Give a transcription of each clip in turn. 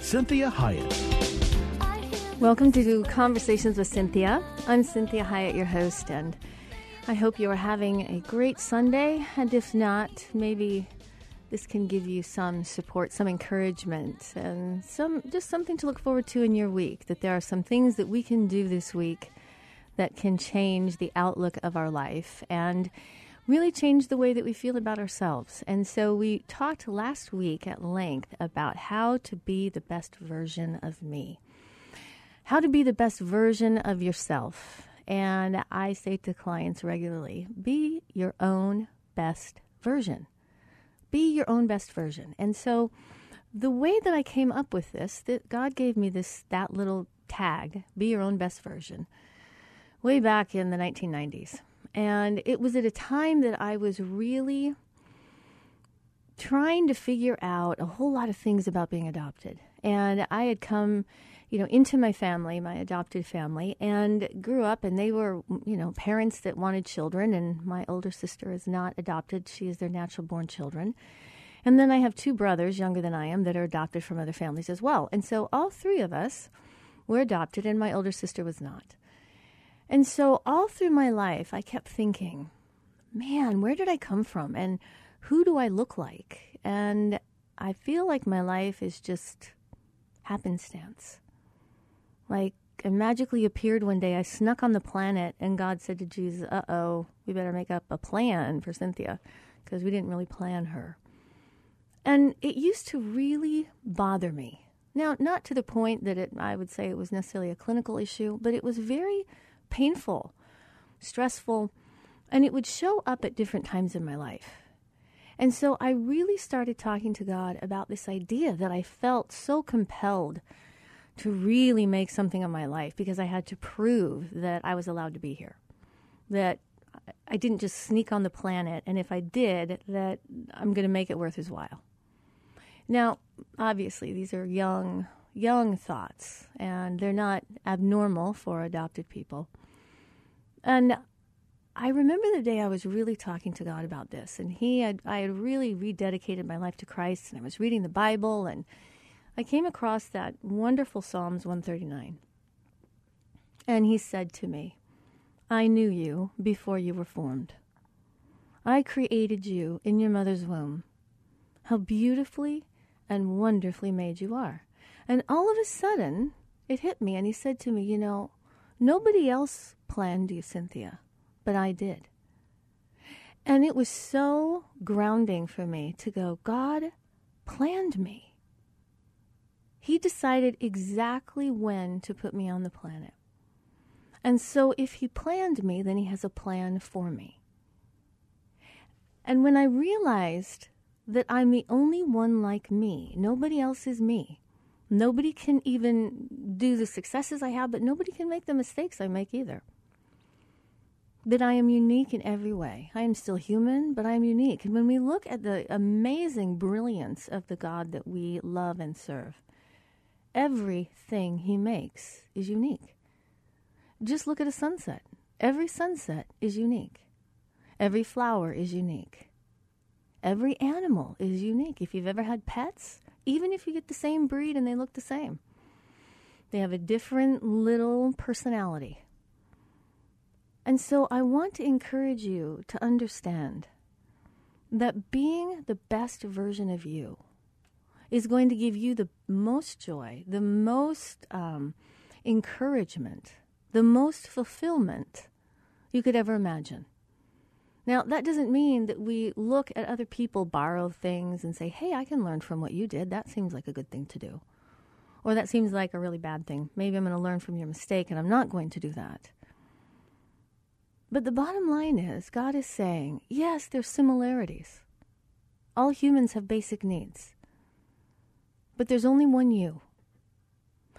Cinthia Hiett. Welcome to Conversations with Cinthia. I'm Cinthia Hiett, your host, and I hope you are having a great Sunday. And if not, maybe this can give you some support, some encouragement, and some just something to look forward to in your week. That there are some things that we can do this week that can change the outlook of our life and really change the way that we feel about ourselves. And so we talked last week at length about how to be the best version of me, how to be the best version of yourself. And I say to clients regularly be your own best version. Be your own best version. And so the way that I came up with this, that God gave me this that little tag, be your own best version, way back in the 1990s. And it was at a time that I was really trying to figure out a whole lot of things about being adopted. And I had come, you know, into my family, my adopted family, and grew up, and they were, you know, parents that wanted children. And my older sister is not adopted, she is their natural born children. And then I have two brothers younger than I am that are adopted from other families as well. And so all three of us were adopted, and my older sister was not. And so all through my life, I kept thinking, man, where did I come from? And who do I look like? And I feel like my life is just happenstance. Like I magically appeared one day. I snuck on the planet, and God said to Jesus, uh oh, we better make up a plan for Cinthia because we didn't really plan her. And it used to really bother me. Now, not to the point that it, I would say it was necessarily a clinical issue, but it was very painful, stressful, and it would show up at different times in my life. And so I really started talking to God about this idea that I felt so compelled to really make something of my life because I had to prove that I was allowed to be here. That I didn't just sneak on the planet, and if I did, that I'm going to make it worth his while. Now, obviously, these are young, young thoughts, and they're not abnormal for adopted people. And I remember the day I was really talking to God about this, and He had I had really rededicated my life to Christ, and I was reading the Bible, and I came across that wonderful Psalms 139. And He said to me, I knew you before you were formed. I created you in your mother's womb. How beautifully and wonderfully made you are. And all of a sudden, it hit me, and He said to me, You know, Nobody else planned you, Cinthia, but I did. And it was so grounding for me to go, God planned me. He decided exactly when to put me on the planet. And so if he planned me, then he has a plan for me. And when I realized that I'm the only one like me, nobody else is me, Nobody can even do the successes I have, but nobody can make the mistakes I make either. That I am unique in every way. I am still human, but I am unique. And when we look at the amazing brilliance of the God that we love and serve, everything he makes is unique. Just look at a sunset. Every sunset is unique. Every flower is unique. Every animal is unique. If you've ever had pets, even if you get the same breed and they look the same. They have a different little personality. And so I want to encourage you to understand that being the best version of you is going to give you the most joy, the most um, encouragement, the most fulfillment you could ever imagine. Now, that doesn't mean that we look at other people borrow things and say, hey, I can learn from what you did. That seems like a good thing to do. Or that seems like a really bad thing. Maybe I'm going to learn from your mistake and I'm not going to do that. But the bottom line is, God is saying, yes, there's similarities. All humans have basic needs. But there's only one you.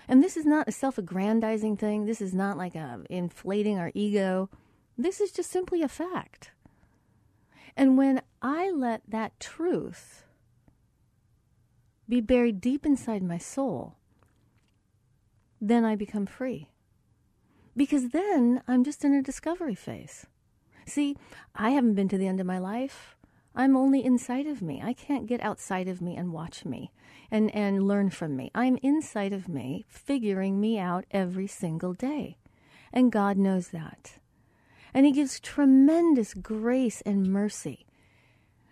And this is not a self aggrandizing thing. This is not like a inflating our ego. This is just simply a fact. And when I let that truth be buried deep inside my soul, then I become free because then I'm just in a discovery phase. See, I haven't been to the end of my life. I'm only inside of me. I can't get outside of me and watch me and, and learn from me. I'm inside of me, figuring me out every single day. And God knows that. And He gives tremendous grace and mercy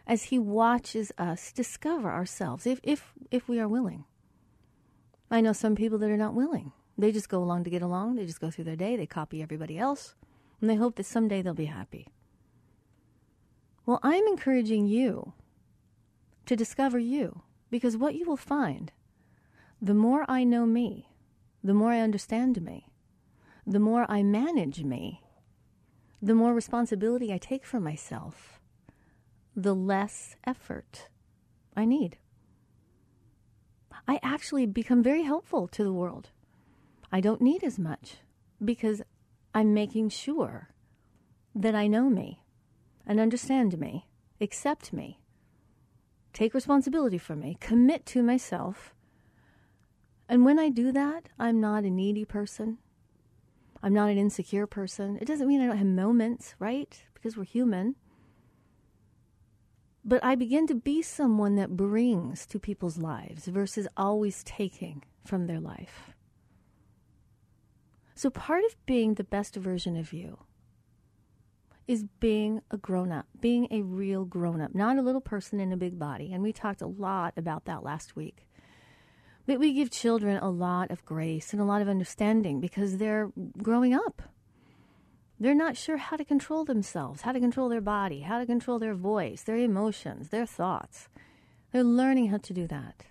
as He watches us discover ourselves, if, if, if we are willing. I know some people that are not willing. They just go along to get along. They just go through their day. They copy everybody else. And they hope that someday they'll be happy. Well, I'm encouraging you to discover you because what you will find the more I know me, the more I understand me, the more I manage me, the more responsibility I take for myself, the less effort I need. I actually become very helpful to the world. I don't need as much because I'm making sure that I know me and understand me, accept me, take responsibility for me, commit to myself. And when I do that, I'm not a needy person. I'm not an insecure person. It doesn't mean I don't have moments, right? Because we're human. But I begin to be someone that brings to people's lives versus always taking from their life. So, part of being the best version of you is being a grown up, being a real grown up, not a little person in a big body. And we talked a lot about that last week. But we give children a lot of grace and a lot of understanding because they're growing up. They're not sure how to control themselves, how to control their body, how to control their voice, their emotions, their thoughts. They're learning how to do that.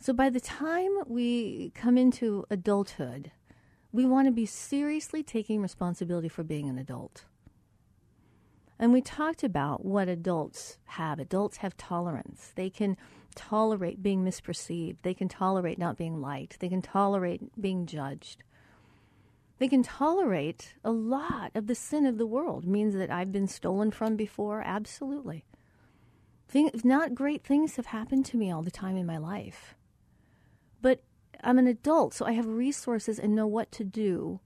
So by the time we come into adulthood, we want to be seriously taking responsibility for being an adult. And we talked about what adults have. Adults have tolerance. They can tolerate being misperceived. They can tolerate not being liked. They can tolerate being judged. They can tolerate a lot of the sin of the world. It means that I've been stolen from before? Absolutely. Not great things have happened to me all the time in my life. But I'm an adult, so I have resources and know what to do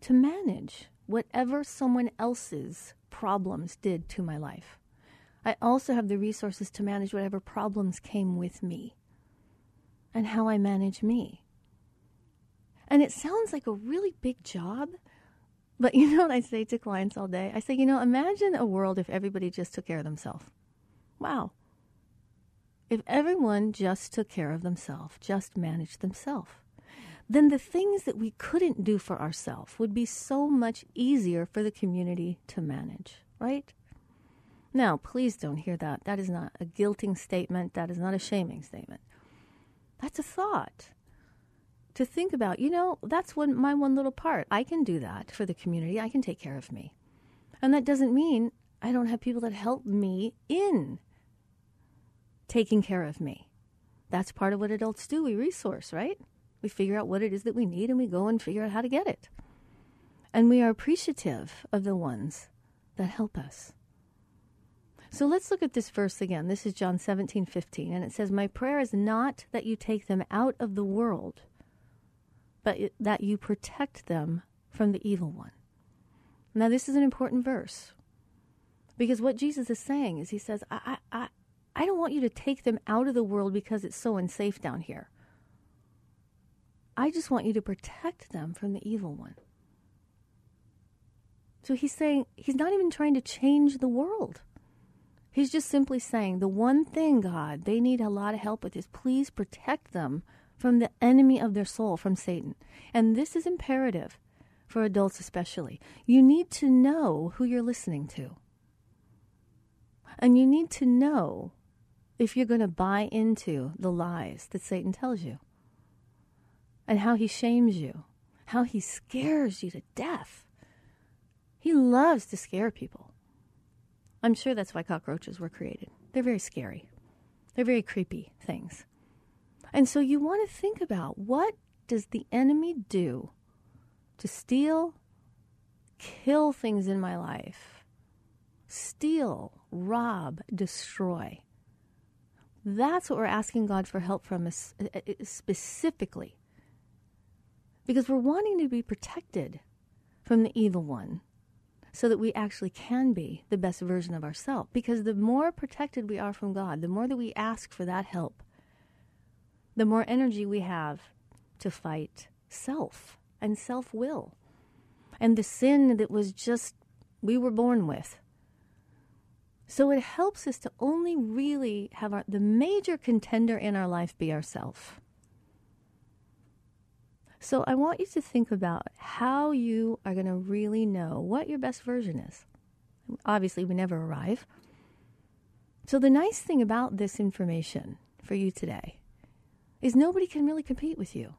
to manage whatever someone else's problems did to my life. I also have the resources to manage whatever problems came with me and how I manage me. And it sounds like a really big job, but you know what I say to clients all day? I say, you know, imagine a world if everybody just took care of themselves. Wow, if everyone just took care of themselves, just managed themselves, then the things that we couldn't do for ourselves would be so much easier for the community to manage, right? Now, please don't hear that. That is not a guilting statement. That is not a shaming statement. That's a thought to think about. You know, that's one, my one little part. I can do that for the community. I can take care of me. And that doesn't mean I don't have people that help me in taking care of me. That's part of what adults do. We resource, right? We figure out what it is that we need and we go and figure out how to get it. And we are appreciative of the ones that help us. So let's look at this verse again. This is John 17, 15. And it says, My prayer is not that you take them out of the world, but that you protect them from the evil one. Now, this is an important verse because what Jesus is saying is, He says, I, I, I don't want you to take them out of the world because it's so unsafe down here. I just want you to protect them from the evil one. So he's saying he's not even trying to change the world. He's just simply saying the one thing, God, they need a lot of help with is please protect them from the enemy of their soul, from Satan. And this is imperative for adults, especially. You need to know who you're listening to. And you need to know if you're going to buy into the lies that Satan tells you and how he shames you, how he scares you to death. He loves to scare people. I'm sure that's why cockroaches were created. They're very scary, they're very creepy things. And so you want to think about what does the enemy do to steal, kill things in my life, steal, rob, destroy. That's what we're asking God for help from us specifically. Because we're wanting to be protected from the evil one so that we actually can be the best version of ourselves. Because the more protected we are from God, the more that we ask for that help, the more energy we have to fight self and self will and the sin that was just we were born with. So it helps us to only really have our, the major contender in our life be ourself. So I want you to think about how you are going to really know what your best version is. Obviously, we never arrive. So the nice thing about this information for you today is nobody can really compete with you.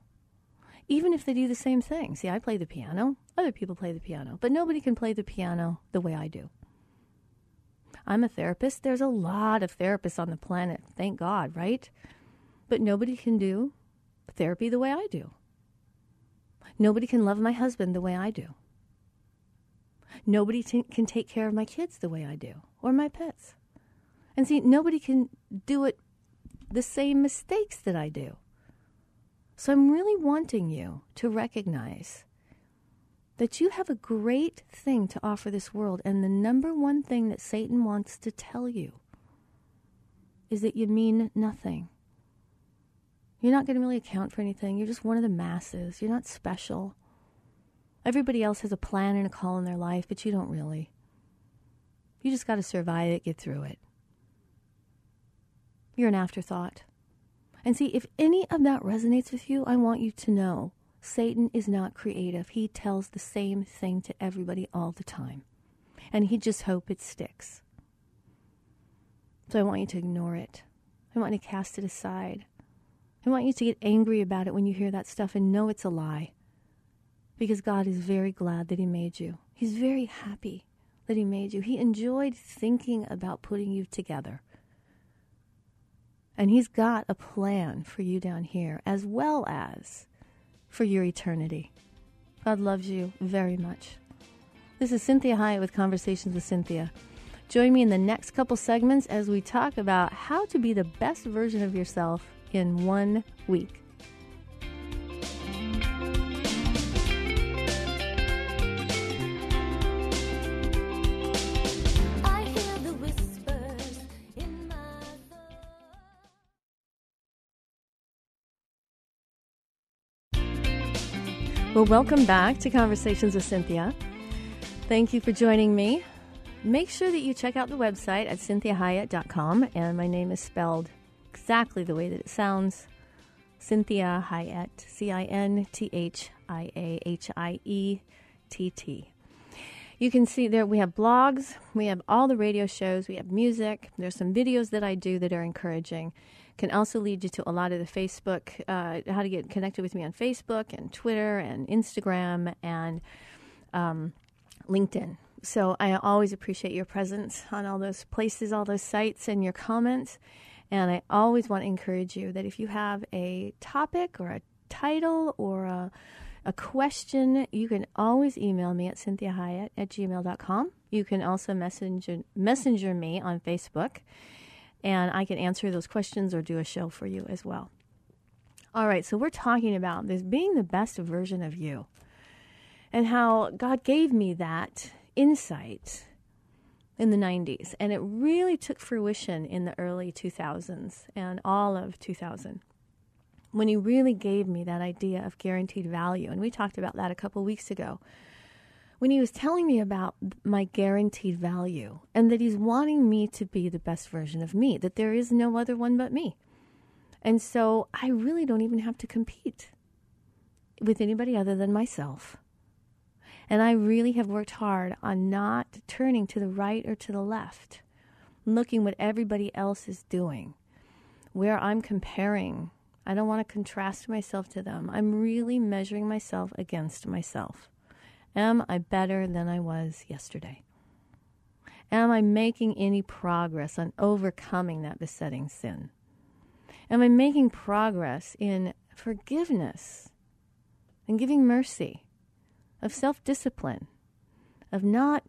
Even if they do the same thing. See, I play the piano, other people play the piano, but nobody can play the piano the way I do. I'm a therapist. There's a lot of therapists on the planet, thank God, right? But nobody can do therapy the way I do. Nobody can love my husband the way I do. Nobody t- can take care of my kids the way I do, or my pets. And see, nobody can do it the same mistakes that I do. So I'm really wanting you to recognize that you have a great thing to offer this world. And the number one thing that Satan wants to tell you is that you mean nothing. You're not going to really account for anything. You're just one of the masses. You're not special. Everybody else has a plan and a call in their life, but you don't really. You just got to survive it, get through it. You're an afterthought. And see, if any of that resonates with you, I want you to know Satan is not creative. He tells the same thing to everybody all the time. And he just hope it sticks. So I want you to ignore it. I want you to cast it aside. I want you to get angry about it when you hear that stuff and know it's a lie. Because God is very glad that He made you. He's very happy that He made you. He enjoyed thinking about putting you together. And He's got a plan for you down here as well as for your eternity. God loves you very much. This is Cinthia Hiett with Conversations with Cinthia. Join me in the next couple segments as we talk about how to be the best version of yourself in one week. Well, welcome back to Conversations with Cinthia. Thank you for joining me. Make sure that you check out the website at cinthiahiett.com, and my name is spelled exactly the way that it sounds Cinthia Hiett, C I N T H I A H I E T T. You can see there we have blogs, we have all the radio shows, we have music, there's some videos that I do that are encouraging can also lead you to a lot of the Facebook, uh, how to get connected with me on Facebook and Twitter and Instagram and um, LinkedIn. So I always appreciate your presence on all those places, all those sites, and your comments. And I always want to encourage you that if you have a topic or a title or a, a question, you can always email me at cinthiahiett at gmail.com. You can also messenger, messenger me on Facebook and I can answer those questions or do a show for you as well. All right, so we're talking about this being the best version of you and how God gave me that insight in the 90s. And it really took fruition in the early 2000s and all of 2000 when He really gave me that idea of guaranteed value. And we talked about that a couple weeks ago when he was telling me about my guaranteed value and that he's wanting me to be the best version of me, that there is no other one but me. And so I really don't even have to compete with anybody other than myself. And I really have worked hard on not turning to the right or to the left, looking what everybody else is doing, where I'm comparing. I don't want to contrast myself to them. I'm really measuring myself against myself. Am I better than I was yesterday? Am I making any progress on overcoming that besetting sin? Am I making progress in forgiveness and giving mercy, of self discipline, of not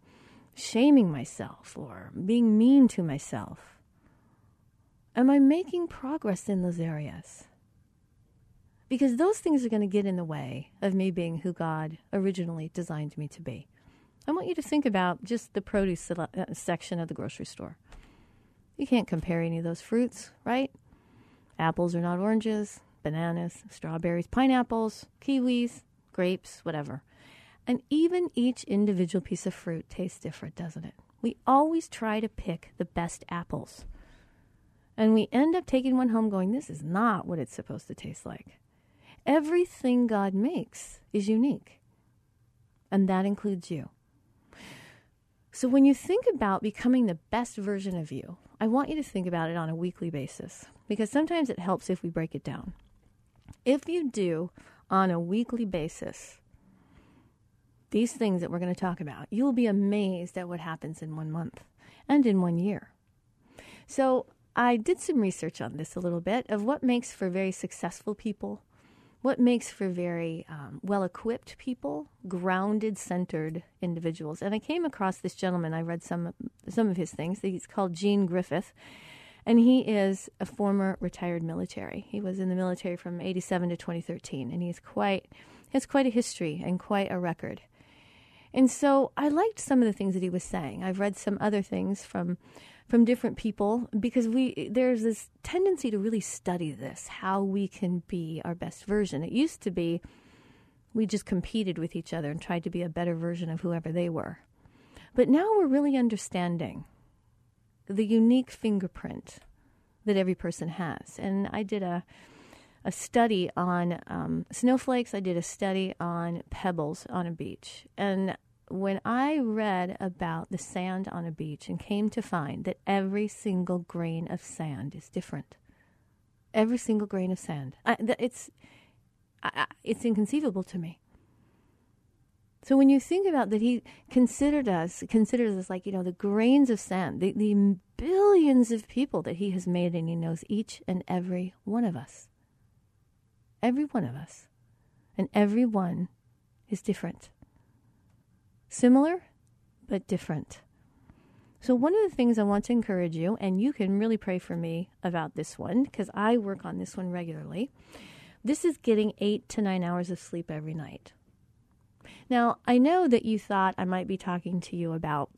shaming myself or being mean to myself? Am I making progress in those areas? because those things are going to get in the way of me being who God originally designed me to be. I want you to think about just the produce uh, section of the grocery store. You can't compare any of those fruits, right? Apples are not oranges, bananas, strawberries, pineapples, kiwis, grapes, whatever. And even each individual piece of fruit tastes different, doesn't it? We always try to pick the best apples. And we end up taking one home going, this is not what it's supposed to taste like. Everything God makes is unique, and that includes you. So, when you think about becoming the best version of you, I want you to think about it on a weekly basis because sometimes it helps if we break it down. If you do on a weekly basis these things that we're going to talk about, you will be amazed at what happens in one month and in one year. So, I did some research on this a little bit of what makes for very successful people what makes for very um, well equipped people, grounded, centered individuals. And I came across this gentleman. I read some some of his things. He's called Gene Griffith, and he is a former retired military. He was in the military from '87 to 2013, and he's quite has quite a history and quite a record. And so I liked some of the things that he was saying. I've read some other things from from different people because we there's this tendency to really study this how we can be our best version. It used to be we just competed with each other and tried to be a better version of whoever they were. But now we're really understanding the unique fingerprint that every person has. And i did a a study on um, snowflakes. I did a study on pebbles on a beach. And when I read about the sand on a beach and came to find that every single grain of sand is different, every single grain of sand, I, it's I, it's inconceivable to me. So when you think about that, he considered us considers us like you know the grains of sand, the, the billions of people that he has made, and he knows each and every one of us, every one of us, and every one is different similar but different. So, one of the things I want to encourage you, and you can really pray for me about this one because I work on this one regularly. This is getting eight to nine hours of sleep every night. Now, I know that you thought I might be talking to you about,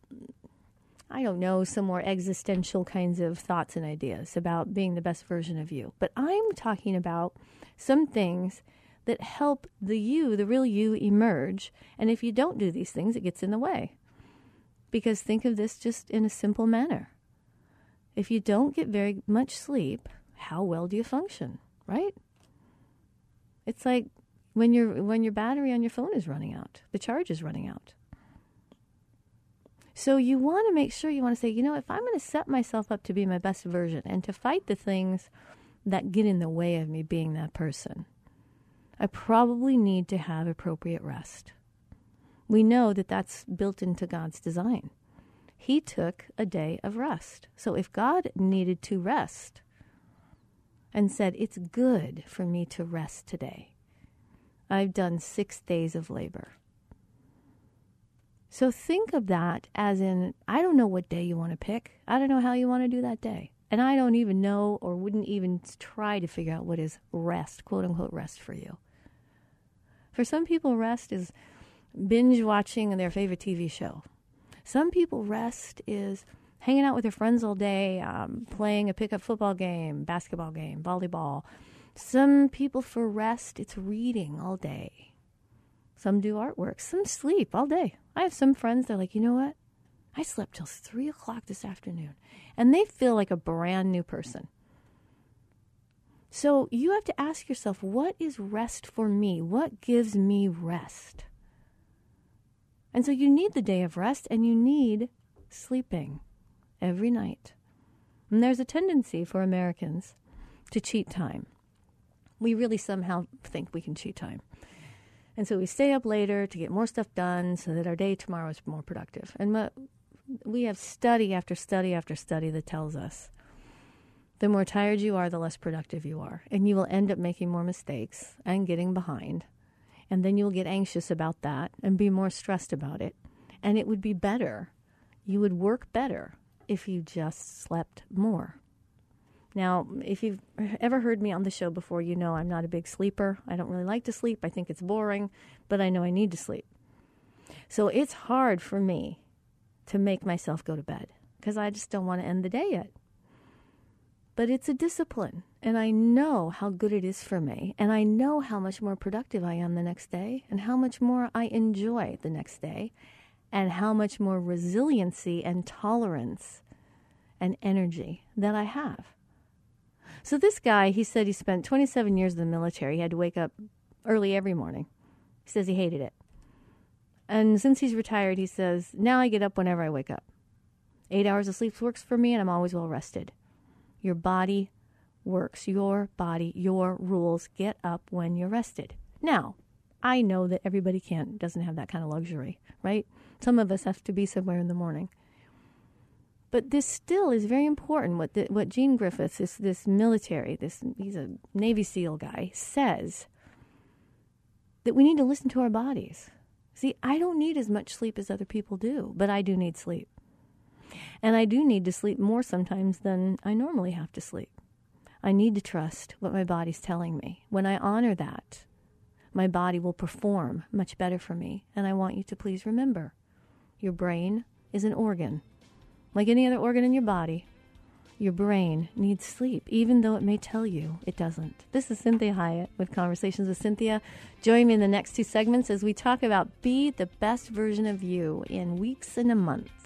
I don't know, some more existential kinds of thoughts and ideas about being the best version of you. But I'm talking about some things that help the you, the real you, emerge. And if you don't do these things, it gets in the way. Because think of this just in a simple manner. If you don't get very much sleep, how well do you function, right? It's like when your when your battery on your phone is running out, the charge is running out. So you want to make sure you want to say, you know, if I'm going to set myself up to be my best version and to fight the things that get in the way of me being that person, I probably need to have appropriate rest. We know that that's built into God's design. He took a day of rest. So if God needed to rest and said, It's good for me to rest today, I've done six days of labor. So think of that as in, I don't know what day you want to pick. I don't know how you want to do that day. And I don't even know or wouldn't even try to figure out what is rest, quote unquote, rest for you. For some people, rest is binge watching their favorite TV show. Some people, rest is hanging out with their friends all day, um, playing a pickup football game, basketball game, volleyball. Some people, for rest, it's reading all day. Some do artwork. Some sleep all day. I have some friends, they're like, you know what? I slept till three o'clock this afternoon. And they feel like a brand new person. So you have to ask yourself, what is rest for me? What gives me rest? And so you need the day of rest and you need sleeping every night. And there's a tendency for Americans to cheat time. We really somehow think we can cheat time. And so we stay up later to get more stuff done so that our day tomorrow is more productive. And we have study after study after study that tells us the more tired you are, the less productive you are. And you will end up making more mistakes and getting behind. And then you'll get anxious about that and be more stressed about it. And it would be better, you would work better if you just slept more. Now, if you've ever heard me on the show before, you know I'm not a big sleeper. I don't really like to sleep. I think it's boring, but I know I need to sleep. So it's hard for me to make myself go to bed because I just don't want to end the day yet but it's a discipline. And I know how good it is for me. And I know how much more productive I am the next day and how much more I enjoy the next day and how much more resiliency and tolerance and energy that I have. So, this guy, he said he spent 27 years in the military. He had to wake up early every morning. He says he hated it. And since he's retired, he says, now I get up whenever I wake up. Eight hours of sleep works for me, and I'm always well rested. Your body works. Your body, your rules get up when you're rested. Now, I know that everybody can't doesn't have that kind of luxury, right? Some of us have to be somewhere in the morning. But this still is very important. What the, what Gene Griffiths, this this military, this he's a Navy SEAL guy, says that we need to listen to our bodies. See, I don't need as much sleep as other people do, but I do need sleep. And I do need to sleep more sometimes than I normally have to sleep. I need to trust what my body's telling me. When I honor that, my body will perform much better for me. And I want you to please remember your brain is an organ. Like any other organ in your body, your brain needs sleep, even though it may tell you it doesn't. This is Cinthia Hiett with Conversations with Cinthia. Join me in the next two segments as we talk about be the best version of you in weeks and a month.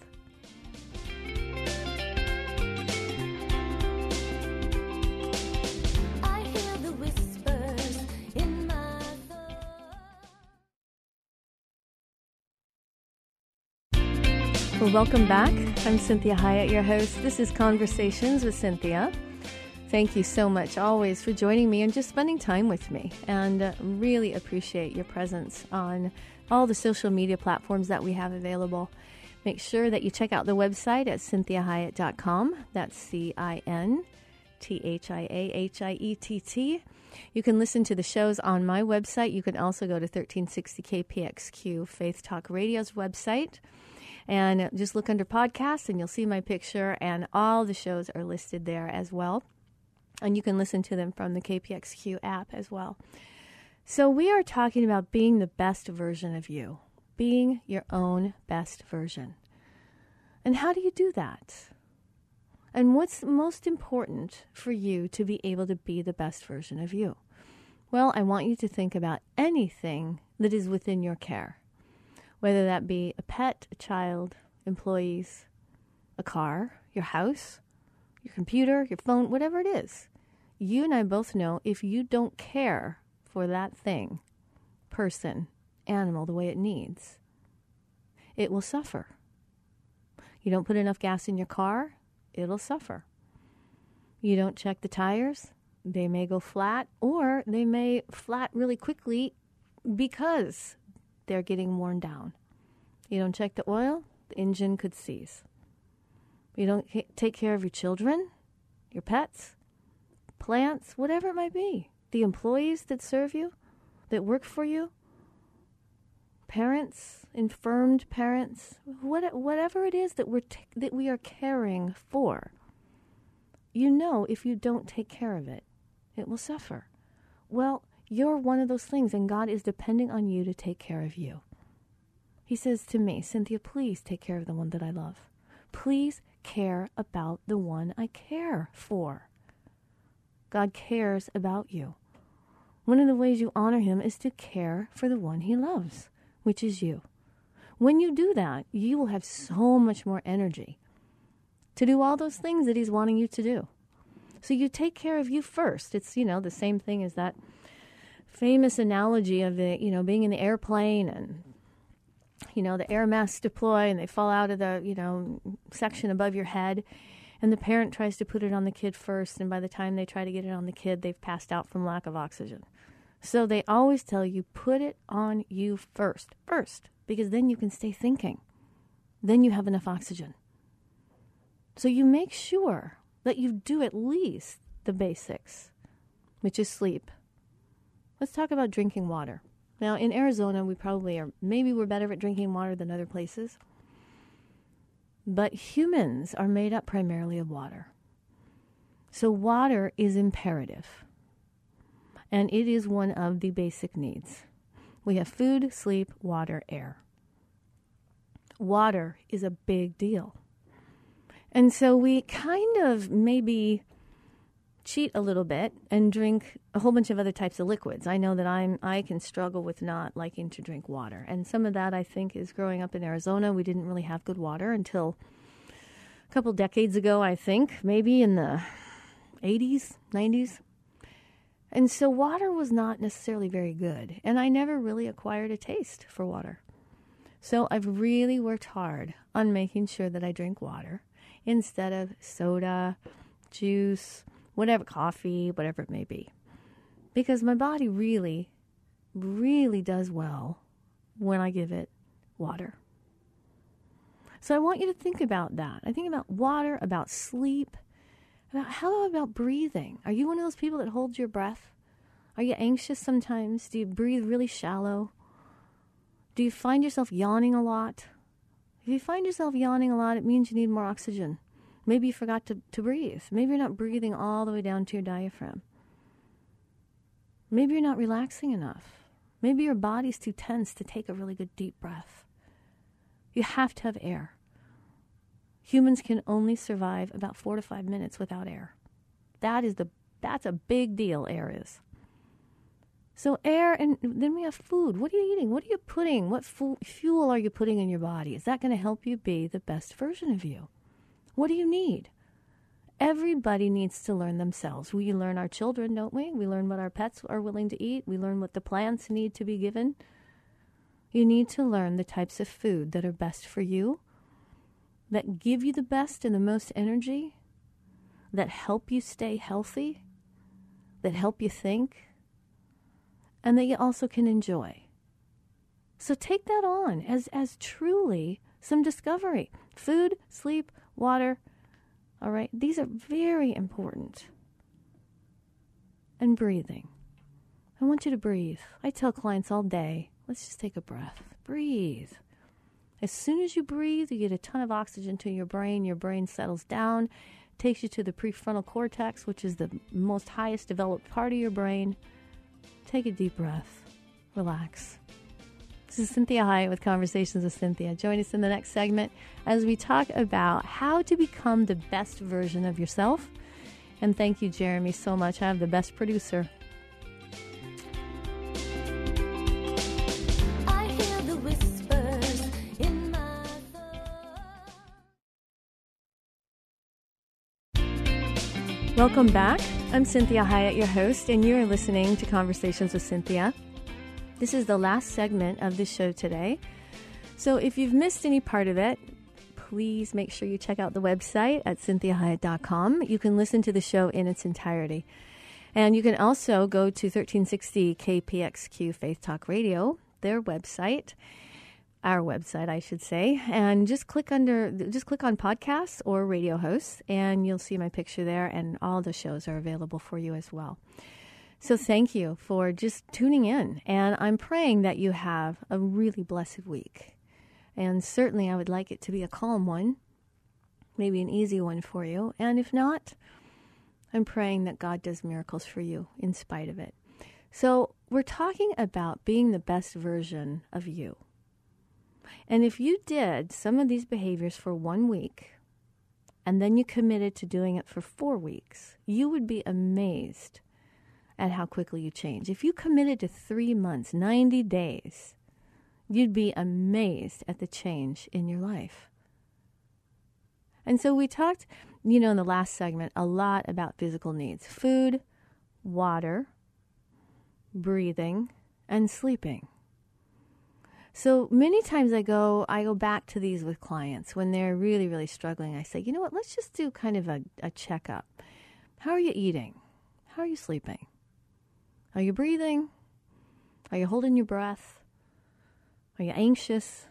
Well, welcome back. I'm Cinthia Hiett, your host. This is Conversations with Cinthia. Thank you so much always for joining me and just spending time with me. And uh, really appreciate your presence on all the social media platforms that we have available. Make sure that you check out the website at cinthiahiett.com. That's C I N T H I A H I E T T. You can listen to the shows on my website. You can also go to 1360 KPXQ Faith Talk Radio's website. And just look under podcasts and you'll see my picture, and all the shows are listed there as well. And you can listen to them from the KPXQ app as well. So, we are talking about being the best version of you, being your own best version. And how do you do that? And what's most important for you to be able to be the best version of you? Well, I want you to think about anything that is within your care whether that be a pet, a child, employees, a car, your house, your computer, your phone, whatever it is. You and I both know if you don't care for that thing, person, animal the way it needs, it will suffer. You don't put enough gas in your car, it'll suffer. You don't check the tires, they may go flat, or they may flat really quickly because they're getting worn down. You don't check the oil, the engine could seize. You don't take care of your children, your pets, plants, whatever it might be, the employees that serve you, that work for you, parents, infirmed parents, what, whatever it is that we're t- that we are caring for. You know, if you don't take care of it, it will suffer. Well, you're one of those things, and God is depending on you to take care of you. He says to me, Cinthia, please take care of the one that I love. Please care about the one I care for. God cares about you. One of the ways you honor him is to care for the one he loves, which is you. When you do that, you will have so much more energy to do all those things that he's wanting you to do. So you take care of you first. It's, you know, the same thing as that famous analogy of the, you know, being in the airplane and you know, the air masks deploy and they fall out of the, you know, section above your head and the parent tries to put it on the kid first and by the time they try to get it on the kid, they've passed out from lack of oxygen. So they always tell you put it on you first. First, because then you can stay thinking. Then you have enough oxygen. So you make sure that you do at least the basics, which is sleep. Let's talk about drinking water. Now, in Arizona, we probably are, maybe we're better at drinking water than other places. But humans are made up primarily of water. So, water is imperative. And it is one of the basic needs. We have food, sleep, water, air. Water is a big deal. And so we kind of maybe cheat a little bit and drink a whole bunch of other types of liquids. I know that I'm I can struggle with not liking to drink water. And some of that I think is growing up in Arizona, we didn't really have good water until a couple decades ago, I think, maybe in the 80s, 90s. And so water was not necessarily very good, and I never really acquired a taste for water. So I've really worked hard on making sure that I drink water instead of soda, juice, whatever, coffee, whatever it may be. Because my body really, really does well when I give it water. So I want you to think about that. I think about water, about sleep, about how about breathing? Are you one of those people that holds your breath? Are you anxious sometimes? Do you breathe really shallow? Do you find yourself yawning a lot? If you find yourself yawning a lot, it means you need more oxygen. Maybe you forgot to, to breathe. Maybe you're not breathing all the way down to your diaphragm. Maybe you're not relaxing enough. Maybe your body's too tense to take a really good deep breath. You have to have air. Humans can only survive about four to five minutes without air. That is the that's a big deal. Air is. So air, and then we have food. What are you eating? What are you putting? What fu- fuel are you putting in your body? Is that going to help you be the best version of you? What do you need? Everybody needs to learn themselves. We learn our children, don't we? We learn what our pets are willing to eat. We learn what the plants need to be given. You need to learn the types of food that are best for you, that give you the best and the most energy, that help you stay healthy, that help you think, and that you also can enjoy. So take that on as, as truly some discovery. Food, sleep, water. All right, these are very important. And breathing. I want you to breathe. I tell clients all day let's just take a breath. Breathe. As soon as you breathe, you get a ton of oxygen to your brain. Your brain settles down, takes you to the prefrontal cortex, which is the most highest developed part of your brain. Take a deep breath. Relax. This is Cinthia Hiett with Conversations with Cinthia. Join us in the next segment as we talk about how to become the best version of yourself. And thank you, Jeremy, so much. I have the best producer. Welcome back. I'm Cinthia Hiett, your host, and you're listening to Conversations with Cinthia. This is the last segment of the show today. So if you've missed any part of it, please make sure you check out the website at cinthiahiett.com. You can listen to the show in its entirety. And you can also go to 1360 KPXQ Faith Talk Radio, their website, our website, I should say, and just click under, just click on podcasts or radio hosts, and you'll see my picture there, and all the shows are available for you as well. So thank you for just tuning in. And I'm praying that you have a really blessed week. And certainly, I would like it to be a calm one, maybe an easy one for you. And if not, I'm praying that God does miracles for you in spite of it. So, we're talking about being the best version of you. And if you did some of these behaviors for one week, and then you committed to doing it for four weeks, you would be amazed at how quickly you change. If you committed to three months, 90 days, you'd be amazed at the change in your life. And so we talked, you know, in the last segment a lot about physical needs food, water, breathing, and sleeping. So many times I go, I go back to these with clients when they're really, really struggling. I say, you know what, let's just do kind of a, a checkup. How are you eating? How are you sleeping? Are you breathing? Are you holding your breath? Are you anxious?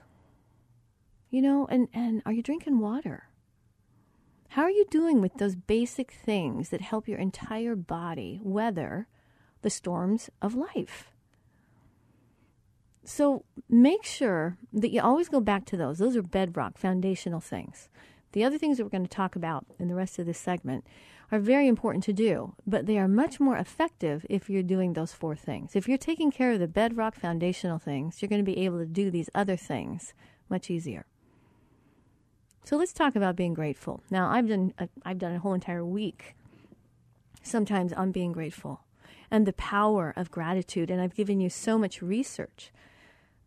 You know, and, and are you drinking water? How are you doing with those basic things that help your entire body weather the storms of life? So make sure that you always go back to those. Those are bedrock, foundational things. The other things that we're going to talk about in the rest of this segment are very important to do, but they are much more effective if you're doing those four things. If you're taking care of the bedrock foundational things, you're going to be able to do these other things much easier. So let's talk about being grateful. Now, I've done a, I've done a whole entire week sometimes on being grateful and the power of gratitude and I've given you so much research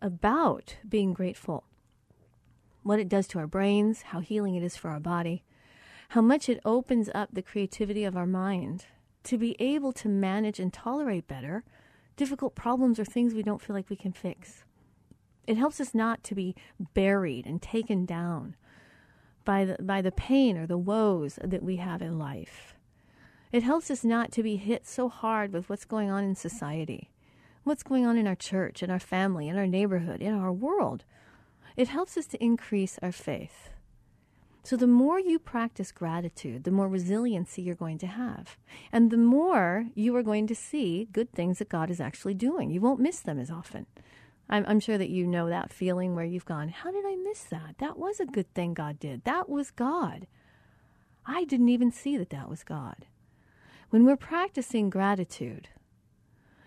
about being grateful. What it does to our brains, how healing it is for our body, how much it opens up the creativity of our mind to be able to manage and tolerate better difficult problems or things we don't feel like we can fix. It helps us not to be buried and taken down by the, by the pain or the woes that we have in life. It helps us not to be hit so hard with what's going on in society, what's going on in our church, in our family, in our neighborhood, in our world. It helps us to increase our faith. So, the more you practice gratitude, the more resiliency you're going to have. And the more you are going to see good things that God is actually doing. You won't miss them as often. I'm, I'm sure that you know that feeling where you've gone, How did I miss that? That was a good thing God did. That was God. I didn't even see that that was God. When we're practicing gratitude,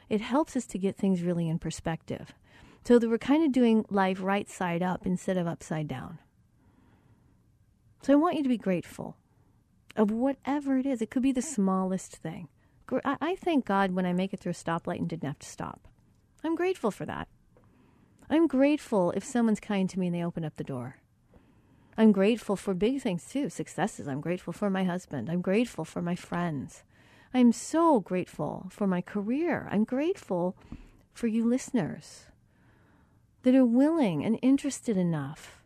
it helps us to get things really in perspective. So that we're kind of doing life right side up instead of upside down. So I want you to be grateful of whatever it is. It could be the smallest thing. I thank God when I make it through a stoplight and didn't have to stop. I'm grateful for that. I'm grateful if someone's kind to me and they open up the door. I'm grateful for big things too, successes. I'm grateful for my husband. I'm grateful for my friends. I'm so grateful for my career. I'm grateful for you listeners that are willing and interested enough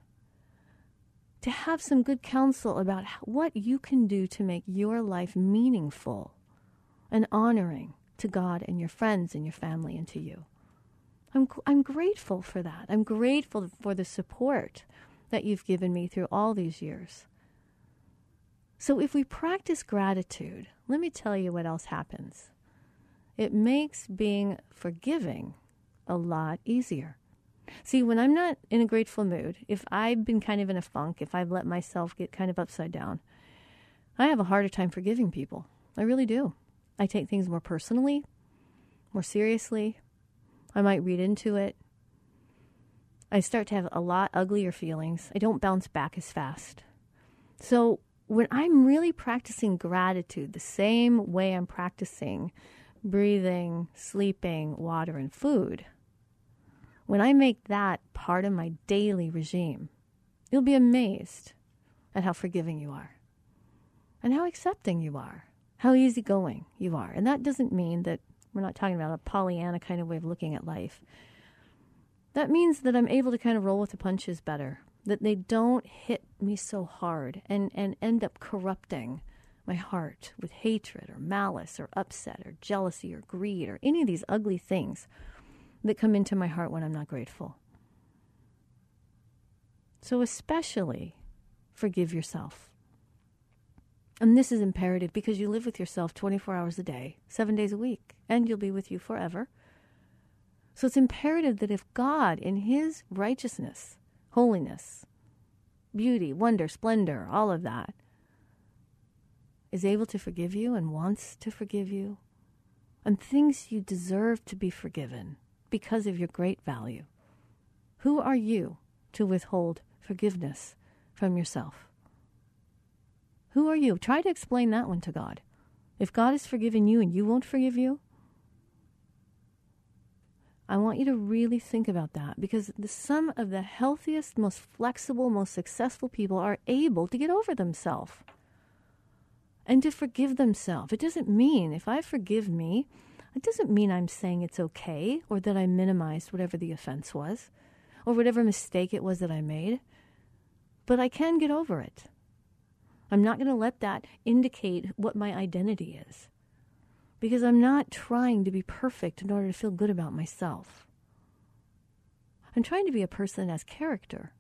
to have some good counsel about what you can do to make your life meaningful and honoring to God and your friends and your family and to you. I'm, I'm grateful for that. I'm grateful for the support that you've given me through all these years. So, if we practice gratitude, let me tell you what else happens. It makes being forgiving a lot easier. See, when I'm not in a grateful mood, if I've been kind of in a funk, if I've let myself get kind of upside down, I have a harder time forgiving people. I really do. I take things more personally, more seriously. I might read into it. I start to have a lot uglier feelings. I don't bounce back as fast. So, when I'm really practicing gratitude the same way I'm practicing breathing, sleeping, water, and food, when I make that part of my daily regime, you'll be amazed at how forgiving you are and how accepting you are, how easygoing you are. And that doesn't mean that we're not talking about a Pollyanna kind of way of looking at life. That means that I'm able to kind of roll with the punches better, that they don't hit me so hard and, and end up corrupting my heart with hatred or malice or upset or jealousy or greed or any of these ugly things that come into my heart when I'm not grateful. So, especially forgive yourself. And this is imperative because you live with yourself 24 hours a day, seven days a week, and you'll be with you forever. So it's imperative that if God, in His righteousness, holiness, beauty, wonder, splendor, all of that, is able to forgive you and wants to forgive you, and thinks you deserve to be forgiven because of your great value, who are you to withhold forgiveness from yourself? Who are you? Try to explain that one to God. If God has forgiven you and you won't forgive you, I want you to really think about that because the, some of the healthiest, most flexible, most successful people are able to get over themselves and to forgive themselves. It doesn't mean if I forgive me, it doesn't mean I'm saying it's okay or that I minimized whatever the offense was or whatever mistake it was that I made. But I can get over it. I'm not going to let that indicate what my identity is because I'm not trying to be perfect in order to feel good about myself. I'm trying to be a person that has character.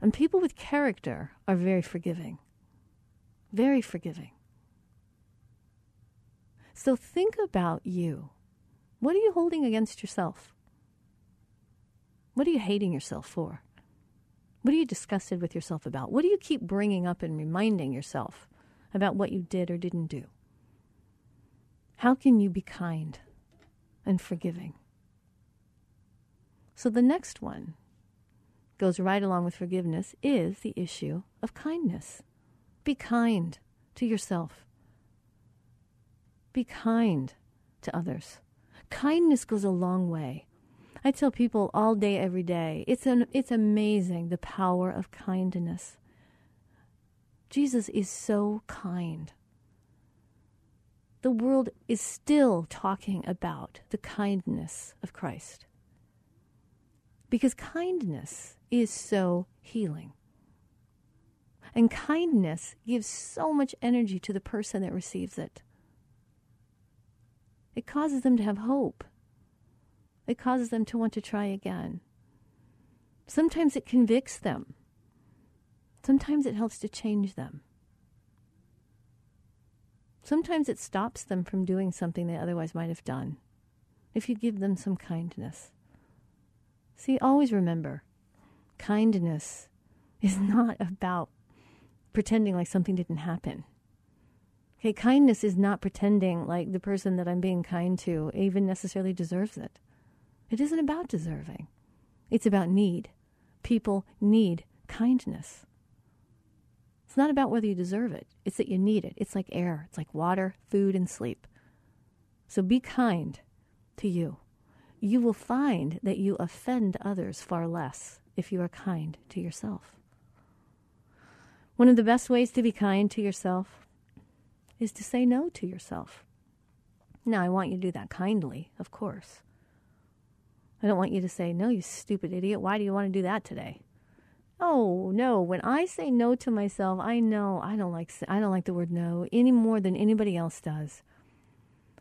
And people with character are very forgiving. Very forgiving. So think about you. What are you holding against yourself? What are you hating yourself for? What are you disgusted with yourself about? What do you keep bringing up and reminding yourself about what you did or didn't do? How can you be kind and forgiving? So the next one goes right along with forgiveness is the issue of kindness. Be kind to yourself. Be kind to others. Kindness goes a long way. I tell people all day, every day, it's, an, it's amazing the power of kindness. Jesus is so kind. The world is still talking about the kindness of Christ because kindness is so healing. And kindness gives so much energy to the person that receives it. It causes them to have hope. It causes them to want to try again. Sometimes it convicts them. Sometimes it helps to change them. Sometimes it stops them from doing something they otherwise might have done if you give them some kindness. See, always remember kindness is not about pretending like something didn't happen. Okay, kindness is not pretending like the person that I'm being kind to even necessarily deserves it. It isn't about deserving, it's about need. People need kindness. It's not about whether you deserve it, it's that you need it. It's like air, it's like water, food, and sleep. So be kind to you. You will find that you offend others far less if you are kind to yourself. One of the best ways to be kind to yourself is to say no to yourself. Now, I want you to do that kindly, of course. I don't want you to say, No, you stupid idiot. Why do you want to do that today? Oh, no. When I say no to myself, I know I don't like I don't like the word no any more than anybody else does.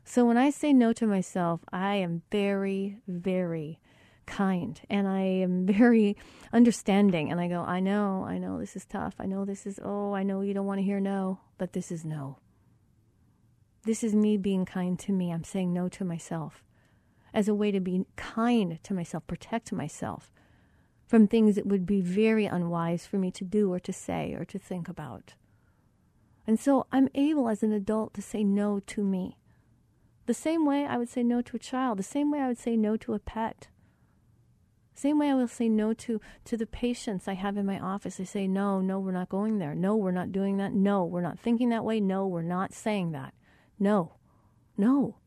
So when I say no to myself, I am very, very kind and I am very understanding. And I go, I know, I know this is tough. I know this is, oh, I know you don't want to hear no, but this is no. This is me being kind to me. I'm saying no to myself as a way to be kind to myself, protect myself from things that would be very unwise for me to do or to say or to think about. And so I'm able as an adult to say no to me. The same way I would say no to a child, the same way I would say no to a pet. Same way I will say no to, to the patients I have in my office. I say, no, no, we're not going there. No, we're not doing that. No, we're not thinking that way. No, we're not saying that. No, no.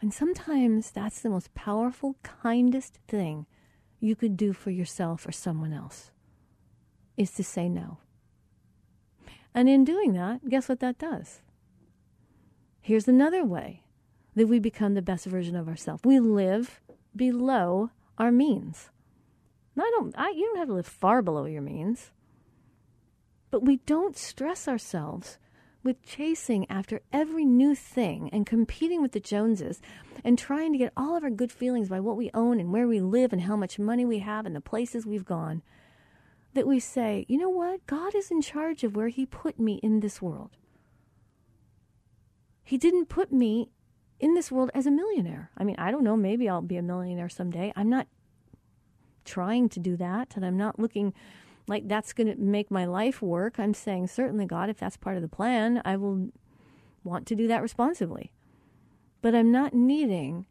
And sometimes that's the most powerful, kindest thing you could do for yourself or someone else is to say no. And in doing that, guess what that does? Here's another way that we become the best version of ourselves. We live below our means. I don't, I, you don't have to live far below your means. But we don't stress ourselves with chasing after every new thing and competing with the Joneses and trying to get all of our good feelings by what we own and where we live and how much money we have and the places we've gone. That we say, you know what? God is in charge of where He put me in this world. He didn't put me in this world as a millionaire. I mean, I don't know, maybe I'll be a millionaire someday. I'm not trying to do that, and I'm not looking like that's going to make my life work. I'm saying, certainly, God, if that's part of the plan, I will want to do that responsibly. But I'm not needing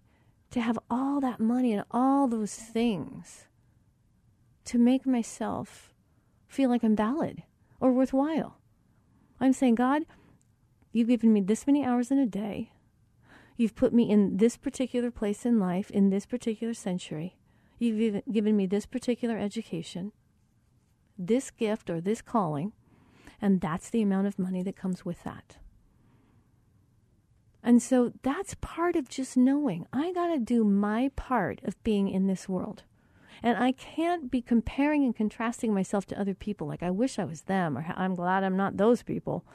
to have all that money and all those things to make myself feel like I'm valid or worthwhile. I'm saying, God, you've given me this many hours in a day. You've put me in this particular place in life, in this particular century. You've given me this particular education, this gift or this calling, and that's the amount of money that comes with that. And so that's part of just knowing I got to do my part of being in this world. And I can't be comparing and contrasting myself to other people like I wish I was them or I'm glad I'm not those people.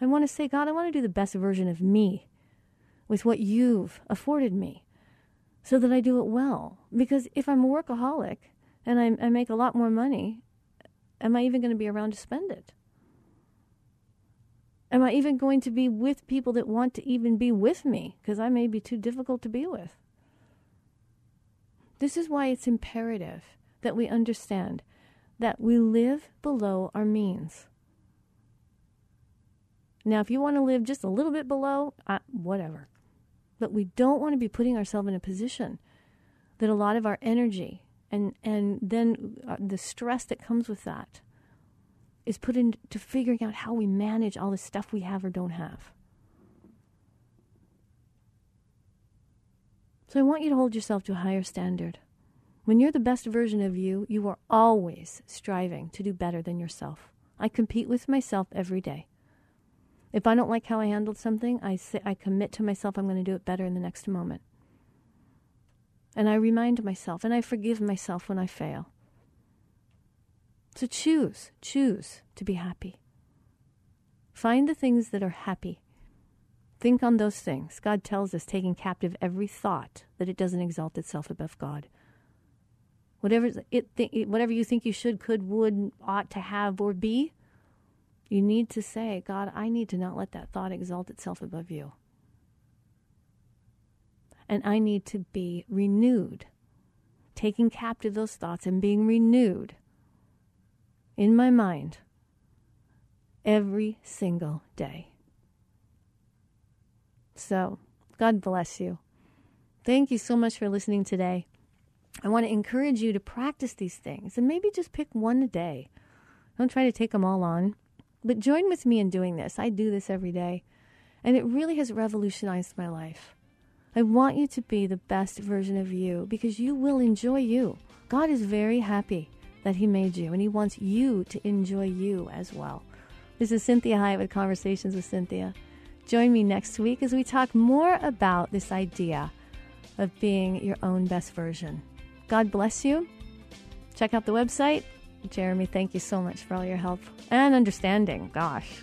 I want to say, God, I want to do the best version of me with what you've afforded me so that I do it well. Because if I'm a workaholic and I, I make a lot more money, am I even going to be around to spend it? Am I even going to be with people that want to even be with me? Because I may be too difficult to be with. This is why it's imperative that we understand that we live below our means. Now, if you want to live just a little bit below, uh, whatever. But we don't want to be putting ourselves in a position that a lot of our energy and, and then uh, the stress that comes with that is put into figuring out how we manage all the stuff we have or don't have. So I want you to hold yourself to a higher standard. When you're the best version of you, you are always striving to do better than yourself. I compete with myself every day. If I don't like how I handled something, I say I commit to myself I'm going to do it better in the next moment. And I remind myself and I forgive myself when I fail. So choose, choose to be happy. Find the things that are happy Think on those things. God tells us, taking captive every thought, that it doesn't exalt itself above God. Whatever, it th- whatever you think you should, could, would, ought to have, or be, you need to say, God, I need to not let that thought exalt itself above you. And I need to be renewed, taking captive those thoughts and being renewed in my mind every single day. So, God bless you. Thank you so much for listening today. I want to encourage you to practice these things and maybe just pick one a day. Don't try to take them all on, but join with me in doing this. I do this every day, and it really has revolutionized my life. I want you to be the best version of you because you will enjoy you. God is very happy that He made you, and He wants you to enjoy you as well. This is Cinthia Hiett with Conversations with Cinthia. Join me next week as we talk more about this idea of being your own best version. God bless you. Check out the website. Jeremy, thank you so much for all your help and understanding. Gosh.